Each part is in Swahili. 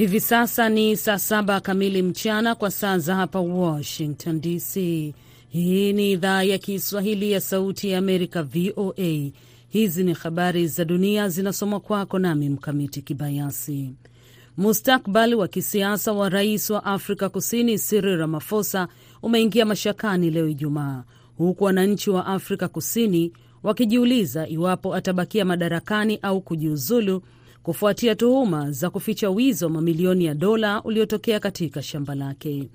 Hivi sasa ni saa saba kamili mchana kwa saa za hapa Washington DC. Hii ni idhaa ya Kiswahili ya Sauti ya Amerika, VOA. Hizi ni habari za dunia zinasomwa kwako nami Mkamiti Kibayasi. Mustakbali wa kisiasa wa rais wa Afrika Kusini Cyril Ramaphosa umeingia mashakani leo Ijumaa, huku wananchi wa Afrika Kusini wakijiuliza iwapo atabakia madarakani au kujiuzulu kufuatia tuhuma za kuficha wizi wa mamilioni ya dola uliotokea katika shamba lake.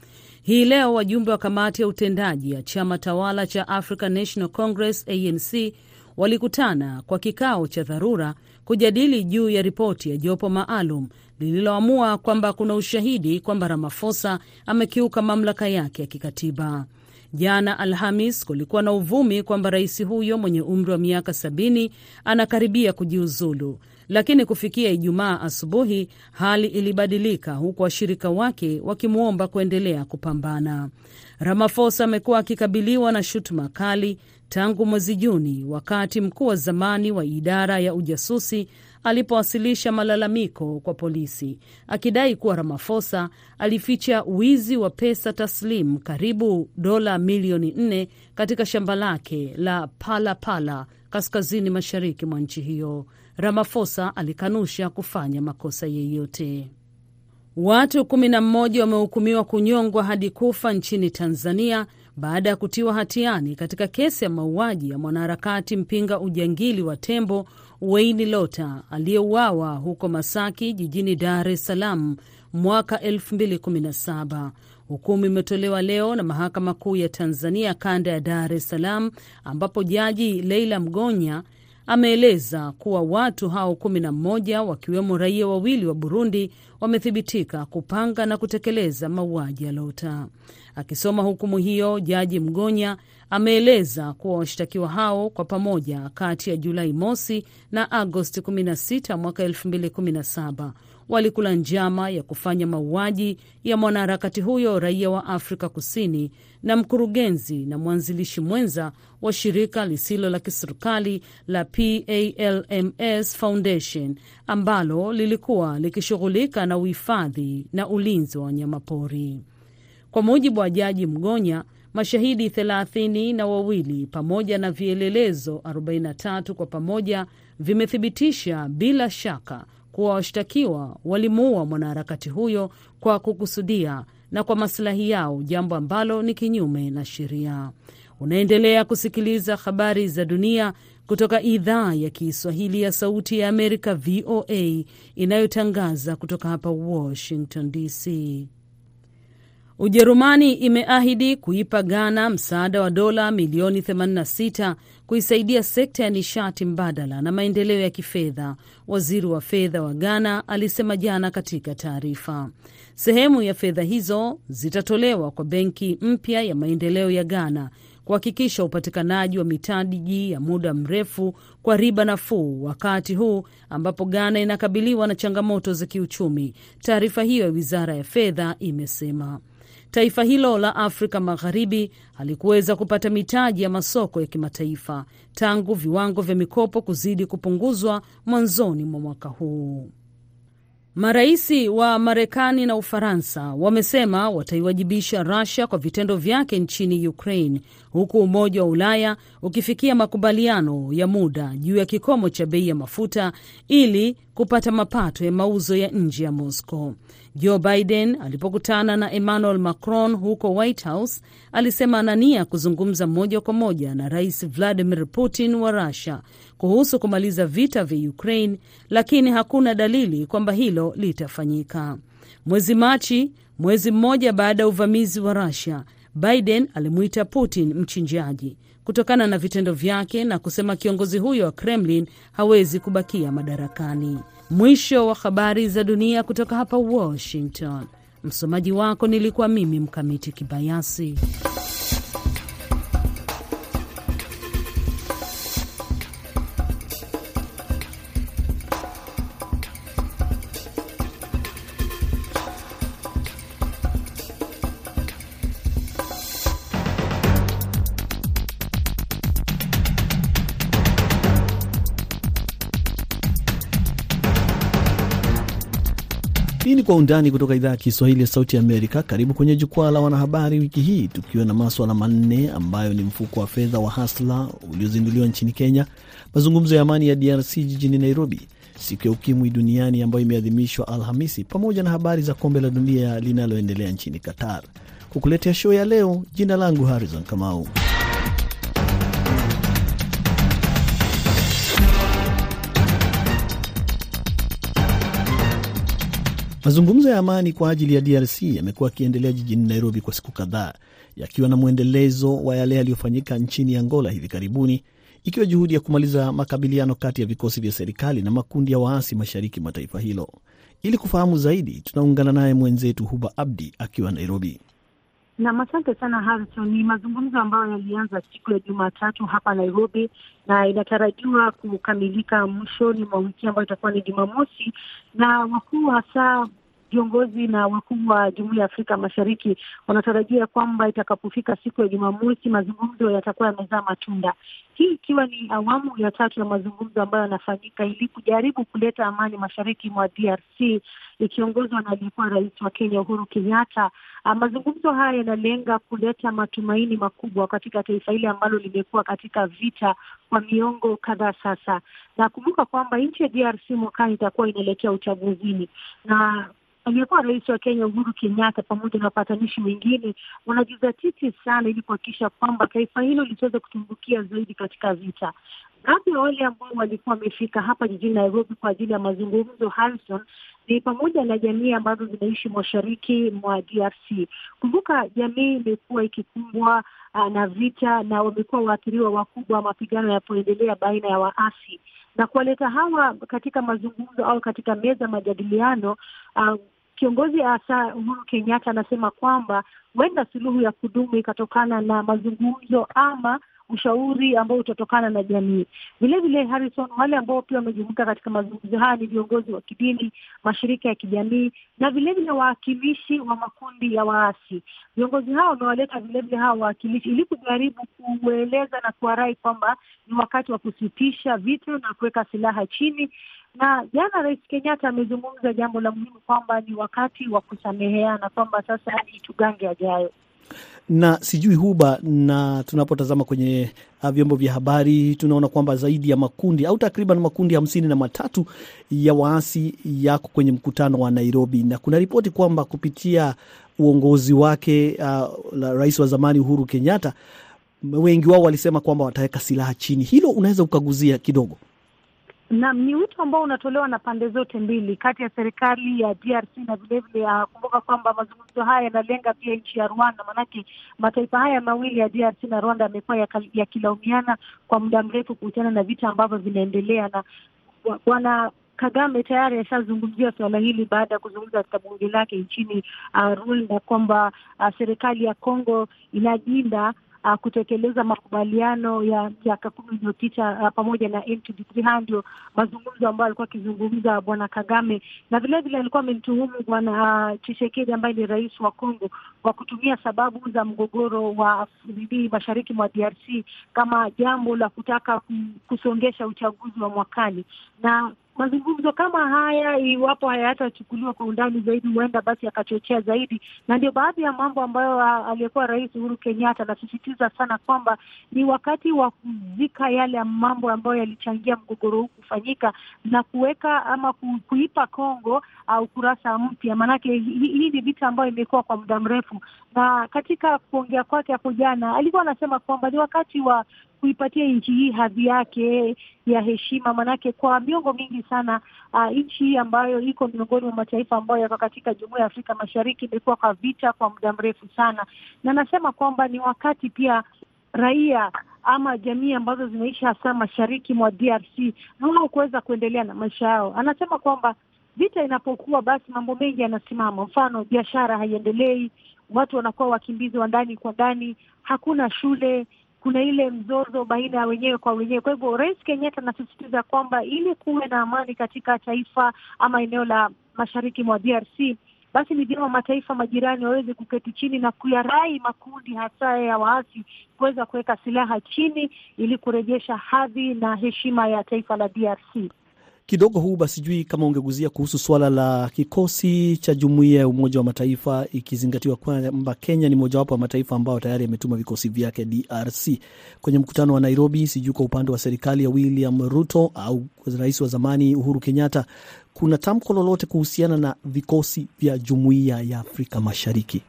Hii leo wajumbe wa kamati ya utendaji ya chama tawala cha African National Congress ANC walikutana kwa kikao cha dharura kujadili juu ya ripoti ya jopo maalum lililoamua kwamba kuna ushahidi kwamba Ramaphosa amekiuka mamlaka yake ya kikatiba. Jana Alhamis kulikuwa na uvumi kwamba rais huyo mwenye umri wa miaka sabini anakaribia kujiuzulu, lakini kufikia Ijumaa asubuhi hali ilibadilika, huku washirika wake wakimwomba kuendelea kupambana. Ramaphosa amekuwa akikabiliwa na shutuma kali tangu mwezi Juni, wakati mkuu wa zamani wa idara ya ujasusi alipowasilisha malalamiko kwa polisi akidai kuwa Ramaphosa alificha wizi wa pesa taslim karibu dola milioni nne katika shamba lake la Palapala pala, kaskazini mashariki mwa nchi hiyo. Ramaphosa alikanusha kufanya makosa yeyote. Watu kumi na mmoja wamehukumiwa kunyongwa hadi kufa nchini Tanzania baada ya kutiwa hatiani katika kesi ya mauaji ya mwanaharakati mpinga ujangili wa tembo Wayne Lota aliyeuawa huko Masaki jijini Dar es Salaam mwaka 2017. Hukumu imetolewa leo na Mahakama Kuu ya Tanzania kanda ya Dar es Salaam, ambapo Jaji Leila Mgonya ameeleza kuwa watu hao kumi na mmoja wakiwemo raia wawili wa Burundi wamethibitika kupanga na kutekeleza mauaji ya Lota. Akisoma hukumu hiyo, Jaji Mgonya ameeleza kuwa washtakiwa hao kwa pamoja kati ya Julai mosi na Agosti 16 mwaka 2017 walikula njama ya kufanya mauaji ya mwanaharakati huyo raia wa Afrika Kusini na mkurugenzi na mwanzilishi mwenza wa shirika lisilo la kiserikali la PALMS Foundation ambalo lilikuwa likishughulika na uhifadhi na ulinzi wa wanyamapori. Kwa mujibu wa Jaji Mgonya, mashahidi thelathini na wawili pamoja na vielelezo 43 kwa pamoja vimethibitisha bila shaka kuwa washtakiwa walimuua mwanaharakati huyo kwa kukusudia na kwa masilahi yao, jambo ambalo ni kinyume na sheria. Unaendelea kusikiliza habari za dunia kutoka idhaa ya Kiswahili ya Sauti ya Amerika, VOA, inayotangaza kutoka hapa Washington DC. Ujerumani imeahidi kuipa Ghana msaada wa dola milioni 86 kuisaidia sekta ya nishati mbadala na maendeleo ya kifedha, waziri wa fedha wa Ghana alisema jana katika taarifa. Sehemu ya fedha hizo zitatolewa kwa benki mpya ya maendeleo ya Ghana kuhakikisha upatikanaji wa mitaji ya muda mrefu kwa riba nafuu, wakati huu ambapo Ghana inakabiliwa na changamoto za kiuchumi, taarifa hiyo ya wizara ya fedha imesema. Taifa hilo la Afrika Magharibi halikuweza kupata mitaji ya masoko ya kimataifa tangu viwango vya mikopo kuzidi kupunguzwa mwanzoni mwa mwaka huu. Maraisi wa Marekani na Ufaransa wamesema wataiwajibisha Russia kwa vitendo vyake nchini Ukraine, huku Umoja wa Ulaya ukifikia makubaliano ya muda juu ya kikomo cha bei ya mafuta ili kupata mapato ya mauzo ya nje ya Moscow. Joe Biden alipokutana na Emmanuel Macron huko White House alisema ana nia kuzungumza moja kwa moja na Rais Vladimir Putin wa Russia kuhusu kumaliza vita vya Ukraine, lakini hakuna dalili kwamba hilo litafanyika. Mwezi Machi, mwezi mmoja baada ya uvamizi wa Russia, Biden alimuita Putin mchinjaji kutokana na vitendo vyake na kusema kiongozi huyo wa Kremlin hawezi kubakia madarakani. Mwisho wa habari za dunia kutoka hapa Washington. Msomaji wako nilikuwa mimi Mkamiti Kibayasi. Undani kutoka idhaa ya Kiswahili ya Sauti Amerika. Karibu kwenye jukwaa la wanahabari wiki hii, tukiwa na maswala manne ambayo ni mfuko wa fedha wa Hasla uliozinduliwa nchini Kenya, mazungumzo ya amani ya DRC jijini Nairobi, siku ya ukimwi duniani ambayo imeadhimishwa Alhamisi, pamoja na habari za kombe la dunia linaloendelea nchini Qatar. Kukuletea show ya leo, jina langu Harrison Kamau. Mazungumzo ya amani kwa ajili ya DRC yamekuwa yakiendelea jijini Nairobi kwa siku kadhaa, yakiwa na mwendelezo wa yale yaliyofanyika nchini Angola hivi karibuni, ikiwa juhudi ya kumaliza makabiliano kati ya vikosi vya serikali na makundi ya waasi mashariki mwa taifa hilo. Ili kufahamu zaidi, tunaungana naye mwenzetu Huba Abdi akiwa Nairobi. Nam, asante sana Harison. Ni mazungumzo ambayo yalianza siku ya Jumatatu hapa Nairobi na inatarajiwa kukamilika mwishoni mwa wiki ambayo itakuwa ni Jumamosi, na wakuu hasa viongozi na wakuu wa Jumuiya ya Afrika Mashariki wanatarajia kwamba itakapofika siku ya Jumamosi mazungumzo yatakuwa yamezaa matunda, hii ikiwa ni awamu ya tatu ya mazungumzo ambayo yanafanyika ili kujaribu kuleta amani mashariki mwa DRC ikiongozwa na aliyekuwa rais wa Kenya Uhuru Kenyatta. Mazungumzo haya yanalenga kuleta matumaini makubwa katika taifa hili ambalo limekuwa katika vita kwa miongo kadhaa sasa, na kumbuka kwamba nchi ya DRC mwakani itakuwa inaelekea uchaguzini na aliyekuwa rais wa Kenya Uhuru Kenyatta pamoja na wapatanishi wengine wanajizatiti sana ili kuhakikisha kwamba taifa hilo litaweza kutumbukia zaidi katika vita. Baadhi ya wale ambao walikuwa wamefika hapa jijini Nairobi kwa ajili ya mazungumzo, Harrison, ni pamoja na jamii ambazo zinaishi mashariki mwa DRC. Kumbuka jamii imekuwa ikikumbwa uh, na vita na wamekuwa waathiriwa wakubwa wa mapigano yanapoendelea baina ya waasi na kuwaleta hawa katika mazungumzo au katika meza majadiliano uh, Kiongozi hasa Uhuru Kenyatta anasema kwamba huenda suluhu ya kudumu ikatokana na mazungumzo ama ushauri ambao utatokana na jamii. Vilevile, Harrison, wale ambao pia wamejumuika katika mazungumzo haya ni viongozi wa kidini, mashirika ya kijamii na vilevile wawakilishi wa makundi ya waasi. Viongozi hao wamewaleta vilevile hawa wawakilishi ili kujaribu kueleza na kuwarai kwamba ni wakati wa kusitisha vita na kuweka silaha chini na jana Rais Kenyatta amezungumza jambo la muhimu kwamba ni wakati wa kusameheana, kwamba sasa tugange ajayo na sijui Huba, na tunapotazama kwenye vyombo vya habari tunaona kwamba zaidi ya makundi au takriban makundi hamsini na matatu ya waasi yako kwenye mkutano wa Nairobi, na kuna ripoti kwamba kupitia uongozi wake uh, la rais wa zamani Uhuru Kenyatta, wengi wao walisema kwamba wataweka silaha chini. Hilo unaweza ukaguzia kidogo? Naam, ni wito ambao unatolewa na pande zote mbili kati ya serikali ya DRC na vilevile uh, kumbuka kwamba mazungumzo haya yanalenga pia nchi ya Rwanda, maanake mataifa haya mawili ya DRC na Rwanda yamekuwa yakilaumiana kwa muda mrefu kuhusiana na vita ambavyo vinaendelea, na bwana Kagame tayari ashazungumzia suala hili baada ya kuzungumza katika bunge lake nchini uh, Rwanda kwamba uh, serikali ya Kongo inajinda Uh, kutekeleza makubaliano ya miaka kumi iliyopita uh, pamoja na M23. Ndio mazungumzo ambayo alikuwa akizungumza bwana Kagame, na vilevile alikuwa amemtuhumu bwana uh, Tshisekedi ambaye ni rais wa Kongo kwa kutumia sababu za mgogoro wa nini mashariki mwa DRC kama jambo la kutaka kusongesha uchaguzi wa mwakani. Na mazungumzo kama haya iwapo hayatachukuliwa kwa undani zaidi, huenda basi yakachochea zaidi, na ndio baadhi ya mambo ambayo aliyekuwa Rais Uhuru Kenyatta anasisitiza sana kwamba ni wakati wa kuzika yale mambo ambayo yalichangia mgogoro huu kufanyika na kuweka ama kuipa Kongo ukurasa mpya, maanake hii ni vita ambayo imekuwa kwa muda mrefu. Na katika kuongea kwake hapo jana alikuwa anasema kwamba ni wakati wa kuipatia nchi hii hadhi yake ya heshima, manake kwa miongo mingi sana uh, nchi hii ambayo iko miongoni mwa mataifa ambayo yako katika Jumuiya ya Afrika Mashariki imekuwa kwa vita kwa muda mrefu sana, na anasema kwamba ni wakati pia raia ama jamii ambazo zinaishi hasa mashariki mwa DRC hao kuweza kuendelea na maisha yao. Anasema kwamba vita inapokuwa, basi mambo mengi yanasimama. Mfano, biashara haiendelei, watu wanakuwa wakimbizi wa ndani kwa ndani, hakuna shule kuna ile mzozo baina ya wenyewe kwa wenyewe. Kwa hivyo Rais Kenyatta anasisitiza kwamba ili kuwe na amani katika taifa ama eneo la mashariki mwa DRC, basi ni vyema mataifa majirani waweze kuketi chini na kuyarai makundi hasa ya waasi kuweza kuweka silaha chini ili kurejesha hadhi na heshima ya taifa la DRC. Kidogo huu basi, sijui kama ungeguzia kuhusu suala la kikosi cha jumuiya ya Umoja wa Mataifa, ikizingatiwa kwamba Kenya ni mojawapo wa mataifa ambayo tayari yametuma vikosi vyake DRC kwenye mkutano wa Nairobi. Sijui kwa upande wa serikali ya William Ruto au rais wa zamani Uhuru Kenyatta, kuna tamko lolote kuhusiana na vikosi vya jumuiya ya Afrika Mashariki?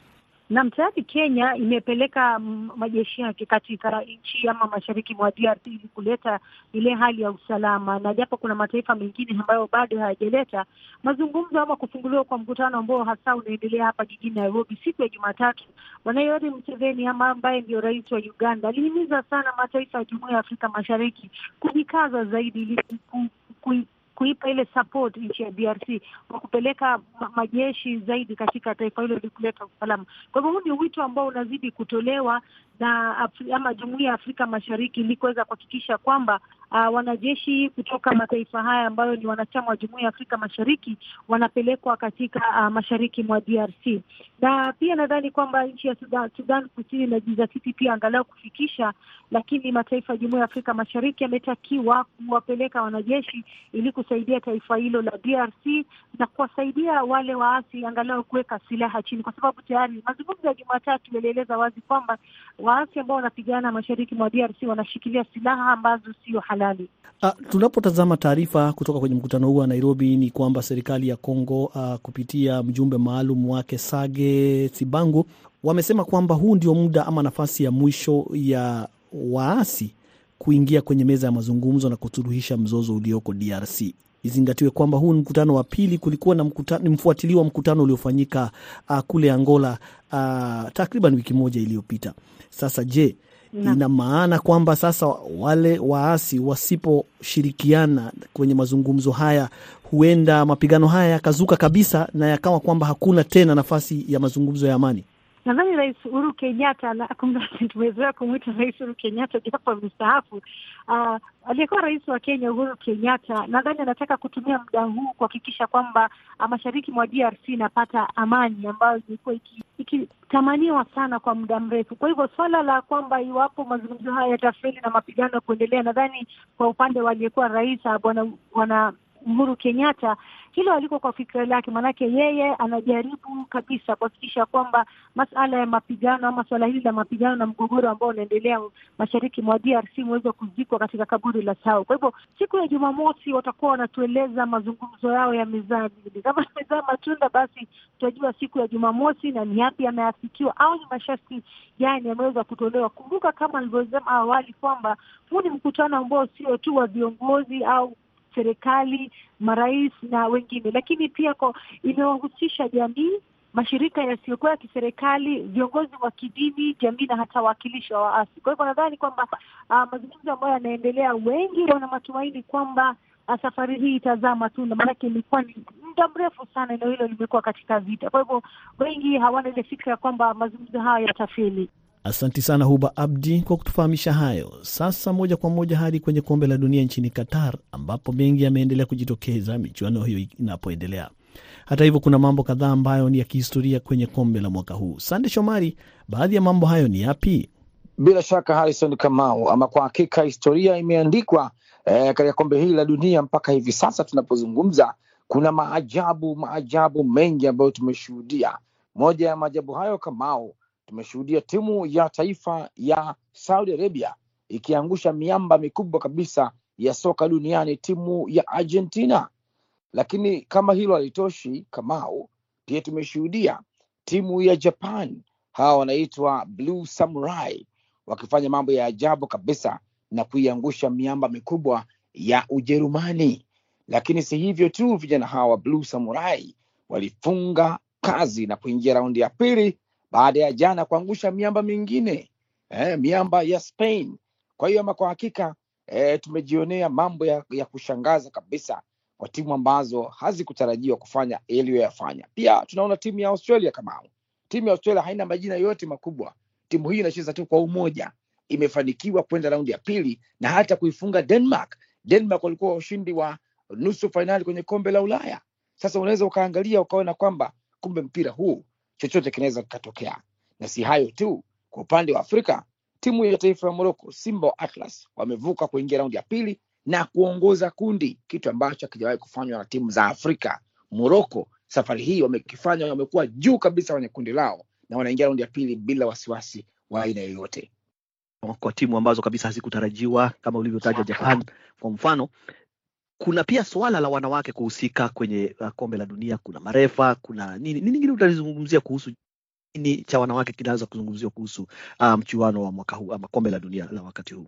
Naam, tayari Kenya imepeleka majeshi yake katika nchi ama mashariki mwa DRC ili kuleta ile hali ya usalama, na japo kuna mataifa mengine ambayo bado hayajaleta mazungumzo ama kufunguliwa kwa mkutano ambao hasa unaendelea hapa jijini Nairobi siku ya Jumatatu. Bwana Yoweri Museveni ama ambaye ndio rais wa Uganda alihimiza sana mataifa ya jumuiya ya Afrika Mashariki kujikaza zaidi ili kuipa ile support nchi ya DRC kwa kupeleka majeshi zaidi katika taifa hilo ili kuleta usalama. Kwa hivyo huu ni wito ambao unazidi kutolewa na Afri, ama jumuiya ya Afrika Mashariki ili kuweza kuhakikisha kwamba uh, wanajeshi kutoka mataifa haya ambayo ni wanachama wa jumuiya ya Afrika Mashariki wanapelekwa katika uh, mashariki mwa DRC. Na pia nadhani kwamba nchi ya Sudan, Sudan Kusini inajizatiti pia angalau kufikisha, lakini mataifa ya jumuiya ya Afrika Mashariki yametakiwa kuwapeleka wanajeshi ili kusaidia taifa hilo la DRC na kuwasaidia wale waasi angalau kuweka silaha chini, kwa sababu tayari mazungumzo ya Jumatatu yalieleza wazi kwamba waasi ambao wanapigana mashariki mwa DRC wanashikilia silaha ambazo sio halali. Uh, tunapotazama taarifa kutoka kwenye mkutano huu wa Nairobi ni kwamba serikali ya Kongo uh, kupitia mjumbe maalum wake Sage Sibangu wamesema kwamba huu ndio muda ama nafasi ya mwisho ya waasi kuingia kwenye meza ya mazungumzo na kusuluhisha mzozo ulioko DRC. Izingatiwe kwamba huu ni mkutano wa pili. Kulikuwa na mkutano, ni mfuatiliwa mkutano uliofanyika uh, kule Angola uh, takriban wiki moja iliyopita. Sasa je, na, ina maana kwamba sasa wale waasi wasiposhirikiana kwenye mazungumzo haya, huenda mapigano haya yakazuka kabisa na yakawa kwamba hakuna tena nafasi ya mazungumzo ya amani? Nadhani Rais Uhuru Kenyatta, tumezoea kumwita Rais Uhuru Kenyatta japo amestaafu. Uh, aliyekuwa rais wa Kenya Uhuru Kenyatta, nadhani anataka kutumia muda huu kuhakikisha kwamba uh, mashariki mwa DRC inapata amani ambayo imekuwa ikitamaniwa iki sana kwa muda mrefu. Kwa hivyo swala la kwamba iwapo mazungumzo haya yatafeli na mapigano kuendelea, nadhani kwa upande wa aliyekuwa rais bwana bwana Uhuru Kenyatta hilo aliko kwa fikira lake, maanake yeye anajaribu kabisa kuhakikisha kwamba masala ya mapigano ama swala hili la mapigano na mgogoro ambao unaendelea mashariki mwa DRC umeweza kuzikwa katika kaburi la sahau. Kwa hivyo siku ya Jumamosi watakuwa wanatueleza mazungumzo yao yamezaa nini. Kama yamezaa matunda, basi tutajua siku ya Jumamosi na ni yapi yameafikiwa au ni masharti gani yameweza kutolewa. Kumbuka kama alivyosema awali kwamba huu ni mkutano ambao sio tu wa viongozi au serikali, marais na wengine, lakini pia imewahusisha jamii, mashirika yasiyokuwa ya kiserikali, viongozi wa kidini, jamii na hata wawakilishi wa waasi. Kwa hivyo nadhani kwamba uh, mazungumzo ambayo yanaendelea, wengi wana matumaini kwamba uh, safari hii itazaa matunda, maanake ilikuwa ni muda mrefu sana eneo hilo limekuwa katika vita. Kwa hivyo wengi hawana ile fikra ya kwamba mazungumzo hayo yatafeli. Asanti sana Huba Abdi kwa kutufahamisha hayo. Sasa moja kwa moja hadi kwenye kombe la dunia nchini Qatar, ambapo mengi yameendelea kujitokeza michuano hiyo inapoendelea. Hata hivyo, kuna mambo kadhaa ambayo ni ya kihistoria kwenye kombe la mwaka huu. Sande Shomari, baadhi ya mambo hayo ni yapi? Bila shaka Harison Kamau, ama kwa hakika historia imeandikwa eh, katika kombe hili la dunia. Mpaka hivi sasa tunapozungumza, kuna maajabu maajabu mengi ambayo tumeshuhudia. Moja ya maajabu hayo Kamau, tumeshuhudia timu ya taifa ya Saudi Arabia ikiangusha miamba mikubwa kabisa ya soka duniani, timu ya Argentina. Lakini kama hilo halitoshi, Kamau, pia tumeshuhudia timu ya Japan, hawa wanaitwa Blue Samurai, wakifanya mambo ya ajabu kabisa na kuiangusha miamba mikubwa ya Ujerumani. Lakini si hivyo tu, vijana hawa Blue Samurai walifunga kazi na kuingia raundi ya pili baada ya jana kuangusha miamba mingine eh, miamba ya Spain. Kwa hiyo ama kwa hakika eh, tumejionea mambo ya, ya kushangaza kabisa kwa timu ambazo hazikutarajiwa kufanya iliyoyafanya. Pia tunaona timu ya Australia kama timu ya Australia haina majina yote makubwa. Timu hii inacheza tu kwa umoja, imefanikiwa kwenda raundi ya pili na hata kuifunga Denmark. Denmark walikuwa washindi wa nusu fainali kwenye kombe la Ulaya. Sasa unaweza ukaangalia ukaona kwamba kumbe mpira huu chochote kinaweza kikatokea. Na si hayo tu, kwa upande wa Afrika, timu ya taifa ya Morocco, Simba wa Atlas, wamevuka kuingia raundi ya pili na kuongoza kundi, kitu ambacho hakijawahi kufanywa na timu za Afrika. Moroko safari hii wamekifanya, wamekuwa juu kabisa kwenye kundi lao na wanaingia raundi ya pili bila wasiwasi wa aina yoyote. kwa timu ambazo kabisa hazikutarajiwa kama ulivyotaja Japan kwa mfano. Kuna pia swala la wanawake kuhusika kwenye uh, kombe la dunia. Kuna marefa, kuna nini nini ingine utalizungumzia kuhusu nini cha wanawake kinaweza kuzungumziwa kuhusu mchuano mchuano wa mwaka huu ama kombe la dunia la wakati huu?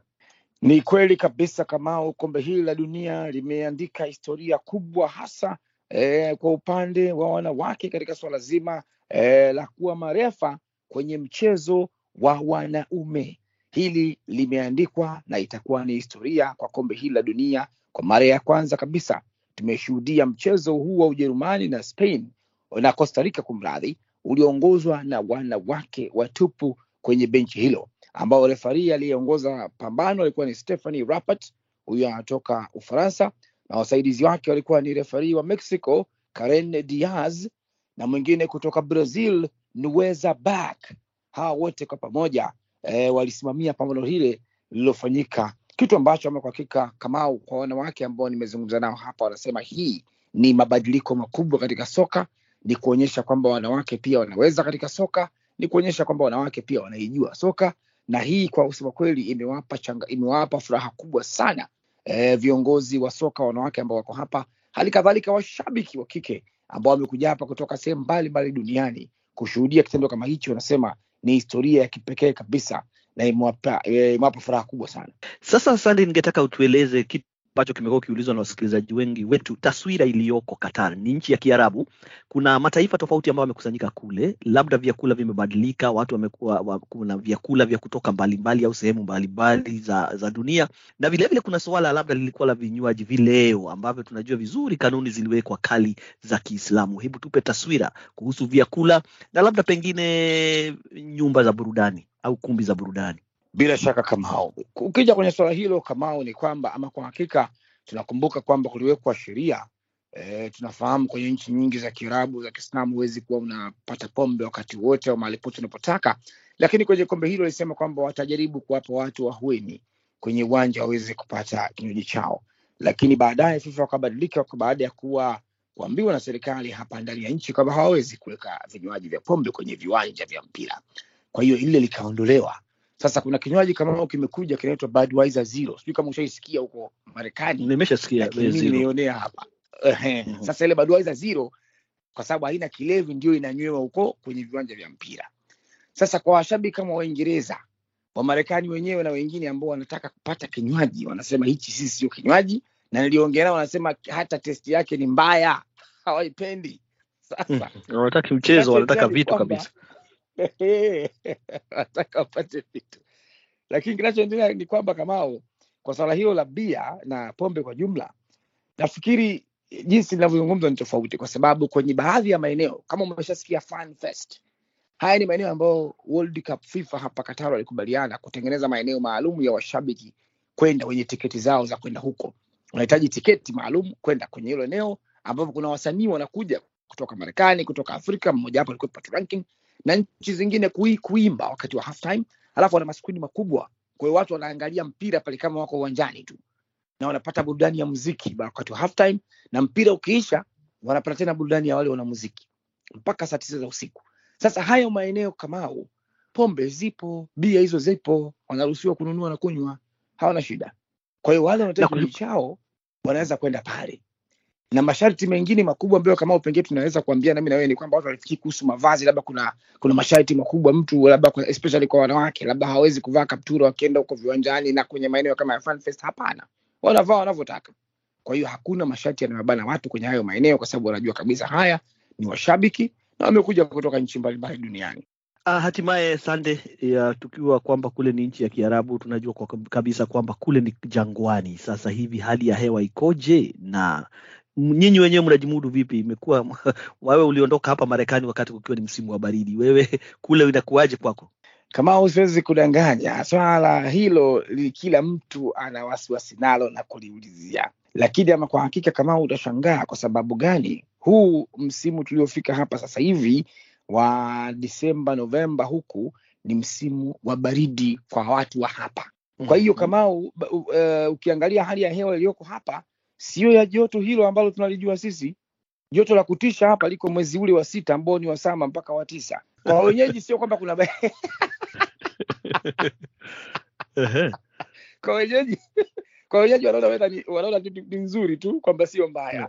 Ni kweli kabisa Kamau, kombe hili la dunia limeandika historia kubwa hasa eh, kwa upande wa wanawake katika swala zima eh, la kuwa marefa kwenye mchezo wa wanaume. Hili limeandikwa na itakuwa ni historia kwa kombe hili la dunia. Kwa mara ya kwanza kabisa tumeshuhudia mchezo huu wa Ujerumani na Spain na Costa Rica, kumradhi, ulioongozwa na wanawake watupu kwenye benchi hilo ambao refari aliyeongoza pambano alikuwa ni Stephanie Rappert, huyu anatoka Ufaransa, na wasaidizi wake walikuwa ni refari wa Mexico Karen Diaz na mwingine kutoka Brazil Nueza Bak. Hawa wote kwa pamoja e, walisimamia pambano hile lililofanyika, kitu ambacho ama kwa hakika Kamau, kwa wanawake ambao nimezungumza nao hapa, wanasema hii ni mabadiliko makubwa katika soka, ni kuonyesha kwamba wanawake pia wanaweza katika soka, ni kuonyesha kwamba wanawake pia wanaijua soka. Na hii kwa kusema kweli imewapa changa, imewapa furaha kubwa sana e, viongozi wa soka wanawake ambao wako hapa, hali kadhalika washabiki wa kike ambao wamekuja hapa kutoka sehemu mbalimbali duniani kushuhudia kitendo kama hichi. Wanasema ni historia ya kipekee kabisa na imewapa e, imewapa furaha kubwa sana. Sasa Sandi, ningetaka utueleze kitu ambacho kimekuwa kiulizwa na wasikilizaji wengi wetu, taswira iliyoko Qatar. Ni nchi ya Kiarabu, kuna mataifa tofauti ambayo yamekusanyika kule, labda vyakula vimebadilika, watu wamekuwa wa, kuna vyakula vya kutoka mbalimbali au sehemu mbalimbali za, za dunia, na vilevile kuna suala labda lilikuwa la vinywaji vileo ambavyo tunajua vizuri kanuni ziliwekwa kali za Kiislamu. Hebu tupe taswira kuhusu vyakula na labda pengine nyumba za burudani au kumbi za burudani. Bila shaka Kamau, ukija kwenye suala hilo Kamau, ni kwamba ama kwa hakika tunakumbuka kwamba kuliwekwa sheria e, tunafahamu kwenye nchi nyingi za Kiarabu za Kiislamu huwezi kuwa unapata pombe wakati wote au mahali pote unapotaka, lakini kwenye kombe hilo walisema kwamba watajaribu kuwapa watu wahueni kwenye uwanja waweze kupata kinywaji chao, lakini baadaye FIFA wakabadilika baada ya kuwa kuambiwa na serikali hapa ndani ya nchi kwamba hawawezi kuweka vinywaji vya pombe kwenye viwanja vya mpira. Kwa hiyo ile likaondolewa. Sasa kuna kinywaji kama kimekuja kinaitwa Budweiser Zero, sijui kama ushaisikia huko Marekani. Nimeshasikia mimi hapa. Mhm. Sasa ile Budweiser Zero kwa sababu haina kilevi, ndio inanywewa huko kwenye viwanja vya mpira. Sasa kwa washabiki kama Waingereza, Wamarekani wenyewe na wengine ambao wanataka kupata kinywaji, wanasema hichi sisi sio kinywaji, na niliongea nao, wanasema hata testi yake ni mbaya, hawaipendi. Sasa Wanataka mchezo, wanataka vitu kabisa. wanataka wapate vitu, lakini kinachoendelea ni kwamba Kamao, kwa swala hilo la bia na pombe kwa jumla, nafikiri jinsi linavyozungumzwa ni tofauti, kwa sababu kwenye baadhi ya maeneo kama umeshasikia Fan haya ni maeneo ambayo World Cup FIFA hapa Qatar walikubaliana kutengeneza maeneo maalum ya washabiki kwenda wenye tiketi zao za kwenda huko. Unahitaji tiketi maalum kwenda kwenye hilo eneo ambapo kuna wasanii wanakuja kutoka Marekani, kutoka Afrika, mmoja wapo alikuwa Ranking na nchi zingine kui, kuimba wakati wa halftime, alafu wana maskrini makubwa, kwa hiyo watu wanaangalia mpira pale kama wako uwanjani tu, na wanapata burudani ya muziki wakati wa halftime, na mpira ukiisha wanapata tena burudani ya wale wanamuziki mpaka saa tisa za usiku. Sasa hayo maeneo Kamau, pombe zipo, bia hizo zipo, wanaruhusiwa kununua na kunywa, hawana shida. Kwa hiyo wale wanataka kinywaji chao wanaweza kwenda pale na masharti mengine makubwa ambayo kama pengine tunaweza kuambia nami na wewe ni kwamba watu walifikiri kuhusu mavazi, labda kuna kuna masharti makubwa mtu labda kwa, especially kwa wanawake, labda hawezi kuvaa kaptura wakienda huko viwanjani na kwenye maeneo kama ya Fan Fest. Hapana, wanavaa wanavyotaka. Kwa hiyo hakuna masharti yanayobana watu kwenye hayo maeneo, kwa sababu wanajua kabisa haya ni washabiki na wamekuja kutoka nchi mbalimbali duniani. Ah, hatimaye Sande, ya tukiwa kwamba kule ni nchi ya Kiarabu, tunajua kwa kabisa kwamba kule ni jangwani. Sasa hivi hali ya hewa ikoje, na nyinyi wenyewe mnajimudu vipi? Imekuwa wawe uliondoka hapa Marekani wakati ukiwa ni msimu wa baridi, wewe kule inakuwaje kwako? Kama siwezi kudanganya swala hilo, kila mtu ana wasiwasi nalo na kuliulizia, lakini ama kwa hakika, kama utashangaa kwa sababu gani, huu msimu tuliofika hapa sasa hivi wa Disemba Novemba, huku ni msimu wa baridi kwa watu wa hapa, Kwa hiyo Kamau, uh, ukiangalia hali ya hewa iliyoko hapa sio ya joto hilo ambalo tunalijua sisi. Joto la kutisha hapa liko mwezi ule wa sita ambao ni wa saba mpaka wa tisa. Kwa wenyeji sio kwamba kuna kwa wenyeji kwa wenyeji wanaona ni wanaona ni nzuri tu kwamba sio mbaya,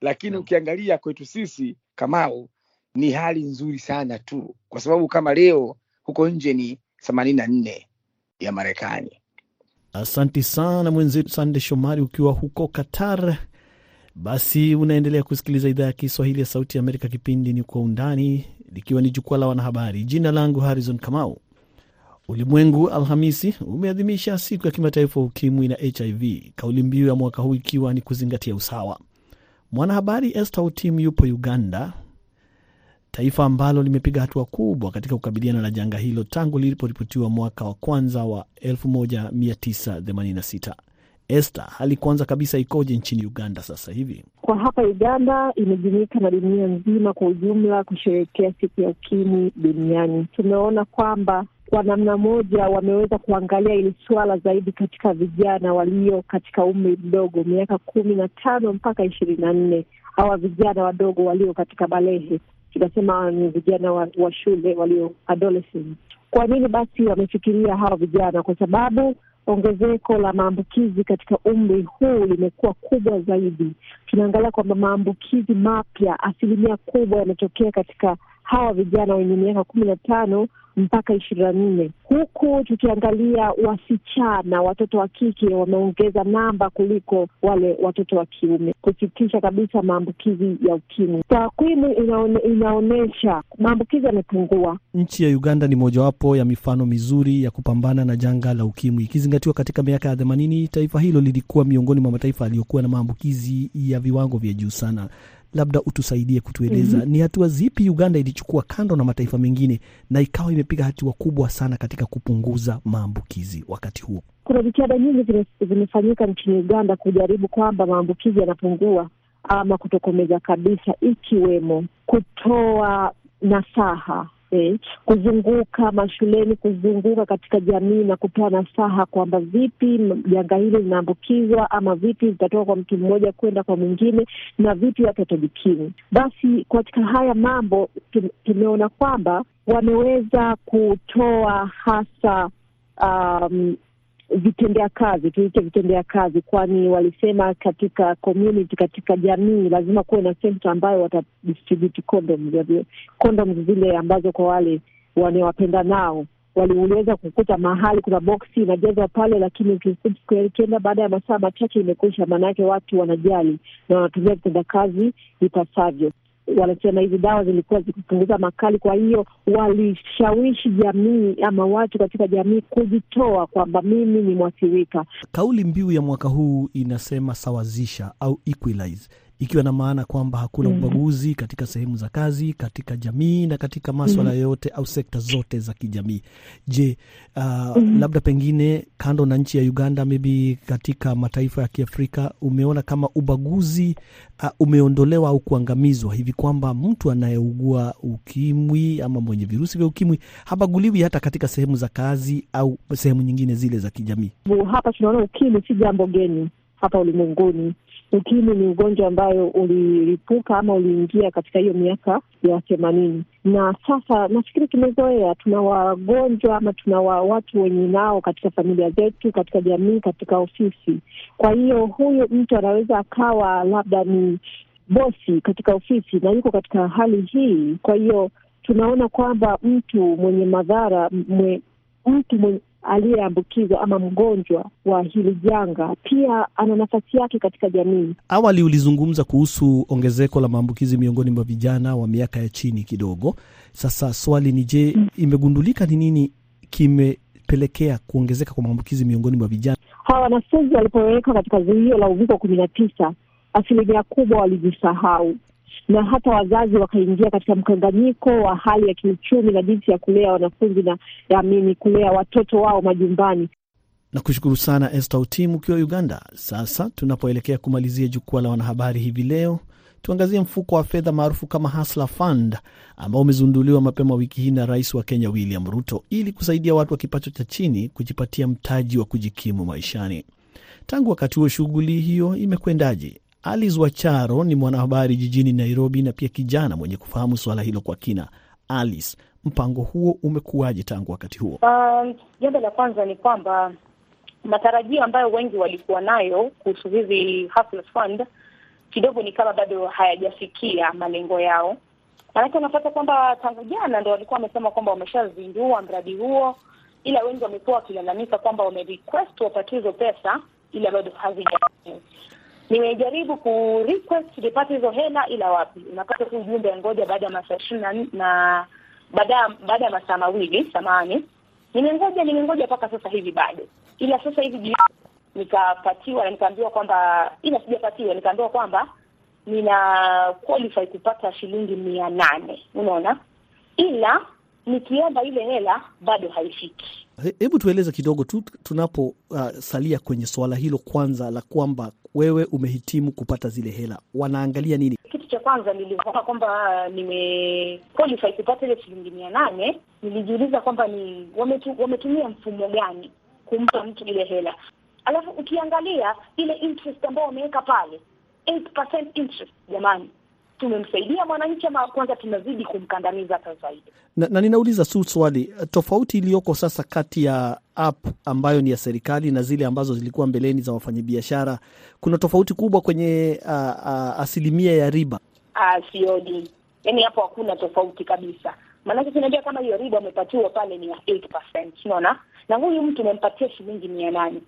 lakini ukiangalia kwetu sisi Kamau ni hali nzuri sana tu, kwa sababu kama leo huko nje ni themanini na nne ya Marekani. Asanti sana mwenzetu Sande Shomari ukiwa huko Qatar. Basi unaendelea kusikiliza idhaa ya Kiswahili ya Sauti ya Amerika. Kipindi ni Kwa Undani, likiwa ni jukwaa la wanahabari. Jina langu Harrison Kamau. Ulimwengu Alhamisi umeadhimisha siku ya kimataifa ya ukimwi na HIV, kauli mbiu ya mwaka huu ikiwa ni kuzingatia usawa. Mwanahabari Esther Otim yupo Uganda, taifa ambalo limepiga hatua kubwa katika kukabiliana na janga hilo tangu liliporipotiwa mwaka wa kwanza wa 1986. Esther, hali kwanza kabisa ikoje nchini Uganda sasa hivi? Kwa hapa Uganda imejumuika na dunia nzima kwa ujumla kusherehekea siku ya ukimwi duniani. Tumeona kwamba kwa namna moja wameweza kuangalia ili suala zaidi katika vijana walio katika umri mdogo, miaka kumi na tano mpaka ishirini na nne hawa vijana wadogo walio katika balehe, tunasema ni vijana wa, wa shule walio adolescent. Kwa nini basi wamefikiria hawa vijana? Kwa sababu ongezeko la maambukizi katika umri huu limekuwa kubwa zaidi. Tunaangalia kwamba maambukizi mapya asilimia kubwa yametokea katika hawa vijana wenye miaka kumi na tano mpaka ishirini na nne huku tukiangalia wasichana, watoto wa kike wameongeza namba kuliko wale watoto wa kiume, kusitisha kabisa maambukizi ya ukimwi. Takwimu inaone, inaonyesha maambukizi yamepungua. Nchi ya Uganda ni mojawapo ya mifano mizuri ya kupambana na janga la ukimwi, ikizingatiwa katika miaka ya themanini taifa hilo lilikuwa miongoni mwa mataifa yaliyokuwa na maambukizi ya viwango vya juu sana. Labda utusaidie kutueleza mm -hmm. ni hatua zipi Uganda ilichukua kando na mataifa mengine na ikawa imepiga hatua kubwa sana katika kupunguza maambukizi wakati huo? Kuna jitihada nyingi zimefanyika nchini Uganda kujaribu kwamba maambukizi yanapungua ama kutokomeza kabisa, ikiwemo kutoa nasaha Eh, kuzunguka mashuleni, kuzunguka katika jamii na kutoa nasaha kwamba vipi janga hili linaambukizwa ama vipi litatoka kwa mtu mmoja kwenda kwa mwingine na vipi watu watajikimu. Basi katika haya mambo tumeona kwamba wameweza kutoa hasa um, vitendea kazi, tuite vitendea kazi, kwani walisema katika community, katika jamii lazima kuwe na senta ambayo watadistributi condoms, condoms zile ambazo kwa wale wanawapenda nao waliweza kukuta mahali kuna boksi inajazwa pale, lakini ukienda baada ya masaa machache imekwisha. Maanayake watu wanajali na wanatumia vitendea kazi ipasavyo. Wanasema hizi dawa zilikuwa zikipunguza makali, kwa hiyo walishawishi jamii ama watu katika jamii kujitoa kwamba mimi ni mwathirika. Kauli mbiu ya mwaka huu inasema sawazisha au equalize, ikiwa na maana kwamba hakuna mm ubaguzi katika sehemu za kazi, katika jamii na katika maswala mm -hmm. yote au sekta zote za kijamii. Je, uh, mm labda pengine kando na nchi ya Uganda, maybe katika mataifa ya Kiafrika umeona kama ubaguzi uh, umeondolewa au kuangamizwa hivi kwamba mtu anayeugua ukimwi ama mwenye virusi vya ukimwi habaguliwi hata katika sehemu za kazi au sehemu nyingine zile za kijamii. Hapa tunaona ukimwi si jambo geni hapa ulimwenguni. Ukimwi ni ugonjwa ambayo ulilipuka ama uliingia katika hiyo miaka ya themanini, na sasa nafikiri tumezoea. Tuna wagonjwa ama tuna wa watu wenye nao katika familia zetu, katika jamii, katika ofisi. Kwa hiyo huyu mtu anaweza akawa labda ni bosi katika ofisi na yuko katika hali hii. Kwa hiyo tunaona kwamba mtu mwenye madhara mwe, mtu mwenye aliyeambukizwa ama mgonjwa wa hili janga pia ana nafasi yake katika jamii. Awali ulizungumza kuhusu ongezeko la maambukizi miongoni mwa vijana wa miaka ya chini kidogo. Sasa swali ni je, mm, imegundulika ni nini kimepelekea kuongezeka kwa maambukizi miongoni mwa vijana hawa? Wanafunzi walipowekwa katika zuio la uviko kumi na tisa, asilimia kubwa walijisahau na hata wazazi wakaingia katika mkanganyiko wa hali ya kiuchumi na jinsi ya kulea wanafunzi na amini kulea watoto wao majumbani. Na kushukuru sana Esther Utim ukiwa Uganda. Sasa tunapoelekea kumalizia jukwaa la wanahabari hivi leo, tuangazie mfuko wa fedha maarufu kama Hustler Fund ambao umezunduliwa mapema wiki hii na rais wa Kenya William Ruto ili kusaidia watu wa kipato cha chini kujipatia mtaji wa kujikimu maishani. Tangu wakati huo, shughuli hiyo imekwendaje? Alice Wacharo ni mwanahabari jijini Nairobi na pia kijana mwenye kufahamu suala hilo kwa kina. Alice, mpango huo umekuwaje tangu wakati huo? Jambo um, la kwanza ni kwamba matarajio ambayo wengi walikuwa nayo kuhusu hizi Hustlers Fund kidogo ni kama bado hayajafikia malengo yao. Maanake unapata kwamba tangu jana ndo walikuwa wamesema kwamba wameshazindua mradi huo, ila wengi wamekuwa wakilalamika kwamba wamerequest wapatie hizo pesa, ila bado hazija. Nimejaribu ku request nipate hizo hela, ila wapi, unapata tu ujumbe ngoja baada ya masaa ishirini na baada baada ya masaa mawili Samahani, Nimengoja nimengoja mpaka sasa hivi bado, ila sasa hivi nikapatiwa na nikaambiwa kwamba, ila sijapatiwa, nikaambiwa kwamba nina qualify kupata shilingi mia nane. Unaona, ila nikiomba ile hela bado haifiki. Hebu tueleze kidogo tu tunaposalia uh, kwenye suala hilo kwanza la kwamba wewe umehitimu kupata zile hela, wanaangalia nini? Kitu cha kwanza nilivyoona kwamba nime qualify kupata ile shilingi mia nane nilijiuliza kwamba ni wametu, wametumia mfumo gani kumpa mtu ile hela, alafu ukiangalia ile interest ambayo wameweka pale 8% interest, jamani, tumemsaidia mwananchi ama kwanza tunazidi kumkandamiza hata zaidi? Na, na ninauliza su swali tofauti iliyoko sasa kati ya app ambayo ni ya serikali na zile ambazo zilikuwa mbeleni za wafanyabiashara, kuna tofauti kubwa kwenye uh, uh, asilimia ya riba? Uh, sioni, yaani hapo hakuna tofauti kabisa, maanake tunajua kama hiyo riba amepatiwa pale ni ya 8%, unaona, na huyu mtu umempatia shilingi mia nane.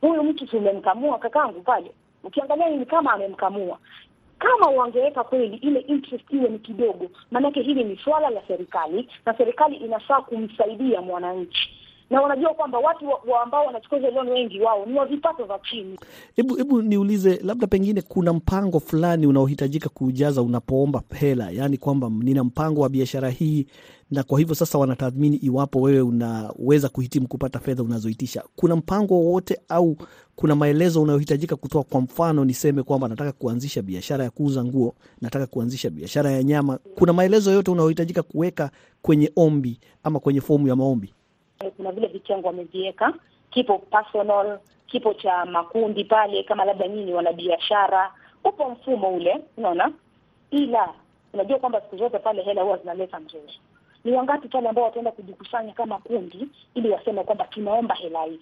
Huyu mtu tumemkamua kakangu pale, ukiangalia ni kama amemkamua kama wangeweka kweli ile interest iwe ni kidogo, maanake hili ni swala la serikali na serikali inafaa kumsaidia mwananchi, na wanajua kwamba watu wa, wa ambao wanachukua hizo loan wengi wao ni wa vipato vya chini. Hebu hebu niulize, labda pengine kuna mpango fulani unaohitajika kujaza unapoomba hela, yaani kwamba nina mpango wa biashara hii, na kwa hivyo sasa wanatathmini iwapo wewe unaweza kuhitimu kupata fedha unazoitisha. Kuna mpango wowote au kuna maelezo unayohitajika kutoa? Kwa mfano niseme kwamba nataka kuanzisha biashara ya kuuza nguo, nataka kuanzisha biashara ya nyama. Kuna maelezo yote unayohitajika kuweka kwenye ombi ama kwenye fomu ya maombi? Kuna vile vitengo wameviweka, kipo personal, kipo cha makundi pale, kama labda nyinyi wanabiashara, upo mfumo ule, unaona. Ila unajua kwamba siku zote pale hela huwa zinaleta mzuri. Ni wangapi pale ambao wataenda kujikusanya kama kundi ili waseme kwamba tunaomba hela hii?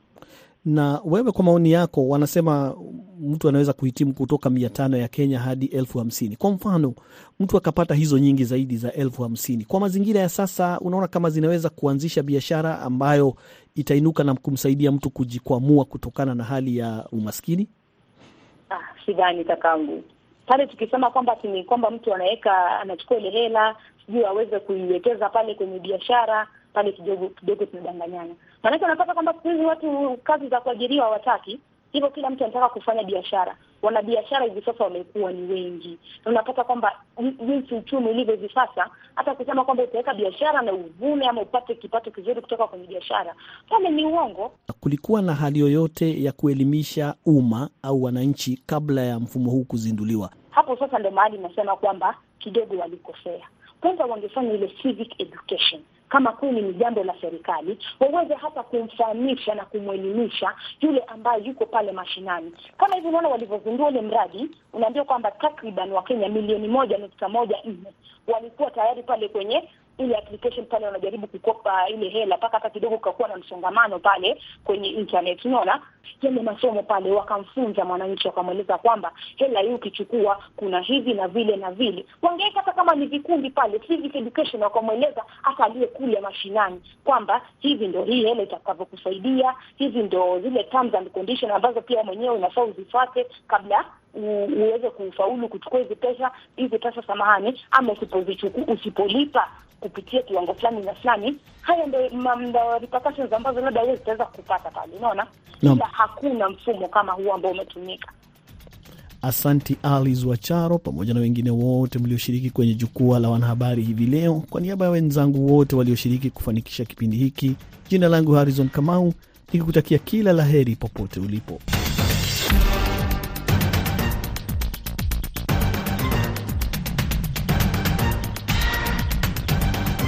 Na wewe kwa maoni yako, wanasema mtu anaweza kuhitimu kutoka mia tano ya Kenya hadi elfu hamsini. Kwa mfano mtu akapata hizo nyingi zaidi za elfu hamsini, kwa mazingira ya sasa, unaona kama zinaweza kuanzisha biashara ambayo itainuka na kumsaidia mtu kujikwamua kutokana na hali ya umaskini? Ah, sidhani kakangu, pale tukisema kwamba ni kwamba mtu anaweka anachukua ile hela sijui aweze kuiwekeza pale kwenye biashara pale kidogo kidogo tunadanganyana. Maanake unapata kwamba siku hizi watu kazi za kuajiriwa hawataki, hivyo kila mtu anataka kufanya biashara. Wanabiashara hivi sasa wamekuwa ni wengi, na unapata kwamba jinsi uchumi ulivyo hivi sasa, hata kusema kwamba utaweka biashara na uvune ama upate kipato kizuri kutoka kwenye biashara, pale ni uongo. Kulikuwa na hali yoyote ya kuelimisha umma au wananchi kabla ya mfumo huu kuzinduliwa? Hapo sasa ndo mahali nasema kwamba kidogo walikosea. Kwanza wangefanya ile civic education kama kweli ni jambo la serikali, waweze hata kumfahamisha na kumwelimisha yule ambaye yuko pale mashinani. Kama hivi unaona walivyozindua ule mradi, unaambia kwamba takriban Wakenya milioni moja nukta moja nne walikuwa tayari pale kwenye ile application pale, wanajaribu kukopa ile hela, mpaka hata kidogo kakuwa na msongamano pale kwenye internet. Unaona yale masomo pale, wakamfunza mwananchi, wakamweleza kwamba hela hii ukichukua kuna hivi na vile na vile. Wangeweka hata kama ni vikundi pale, civic education, wakamweleza hata aliye kule mashinani kwamba hivi ndo hii hela itakavyokusaidia, hivi ndo zile terms and conditions ambazo pia mwenyewe unafaa uzifuate kabla uweze kufaulu kuchukua hizi pesa hizi pesa samahani, ama usipozichukua usipolipa kupitia kiwango fulani na fulani, haya ndio repercussions ambazo labda wewe zitaweza kupata pale, unaona no. Ila hakuna mfumo kama huo ambao umetumika. Asanti Alice Wacharo pamoja na wengine wote mlioshiriki kwenye jukwaa la wanahabari hivi leo. Kwa niaba ya wenzangu wote walioshiriki kufanikisha kipindi hiki, jina langu Harrison Kamau nikikutakia kila la heri popote ulipo.